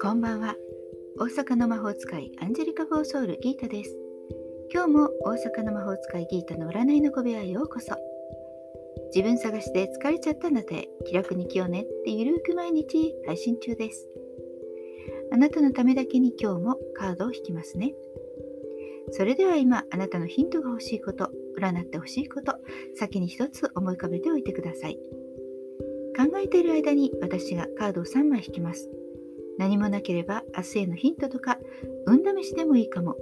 こんばんは。大阪の魔法使いアンジェリカ・フォーソウル・ギータです。今日も大阪の魔法使いギータの占いの小部屋へようこそ。自分探しで疲れちゃったんだて気楽に気をねってゆるく毎日配信中です。あなたのためだけに今日もカードを引きますね。それでは今あなたのヒントが欲しいこと、占って欲しいこと、先に一つ思い浮かべておいてください。考えている間に私がカードを3枚引きます。何もなければ明日へのヒントとか運試しでもいいかも。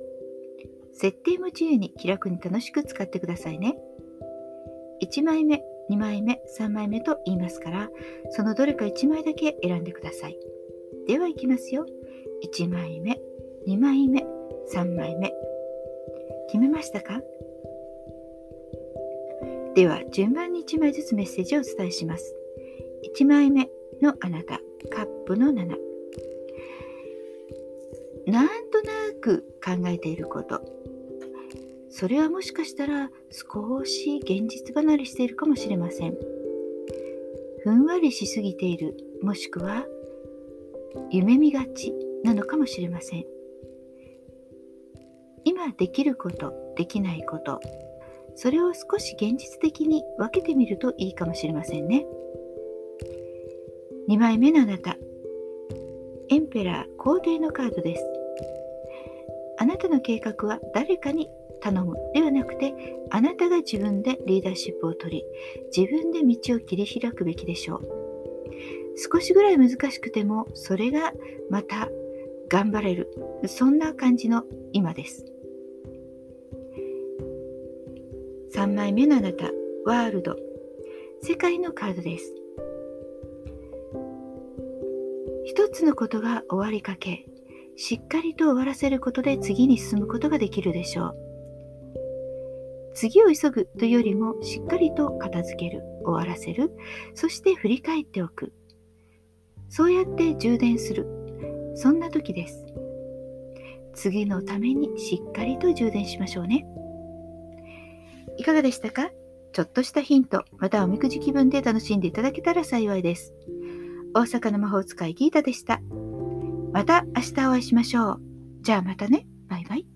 設定も自由に気楽に楽しく使ってくださいね。1枚目、2枚目、3枚目と言いますから、そのどれか1枚だけ選んでください。では行きますよ。1枚目、2枚目、3枚目。決めましたか？では順番に1枚ずつメッセージをお伝えします。1枚目のあなた、カップの7。なんとなく考えていること。それはもしかしたら少し現実離れしているかもしれません。ふんわりしすぎている、もしくは夢見がちなのかもしれません。今できること、できないこと、それを少し現実的に分けてみるといいかもしれませんね。2枚目のあなた、エンペラー皇帝のカードです。あなたの計画は誰かに頼むではなくて、あなたが自分でリーダーシップを取り、自分で道を切り開くべきでしょう。少しぐらい難しくても、それがまた頑張れる。そんな感じの今です。3枚目のあなた、ワールド。世界のカードです。一つのことが終わりかけ、しっかりと終わらせることで次に進むことができるでしょう。次を急ぐというよりもしっかりと片付ける、終わらせる、そして振り返っておく。そうやって充電する。そんな時です。次のためにしっかりと充電しましょうね。いかがでしたか？ちょっとしたヒント、またおみくじ気分で楽しんでいただけたら幸いです。大阪の魔法使いギータでした。また明日お会いしましょう。じゃあまたね。バイバイ。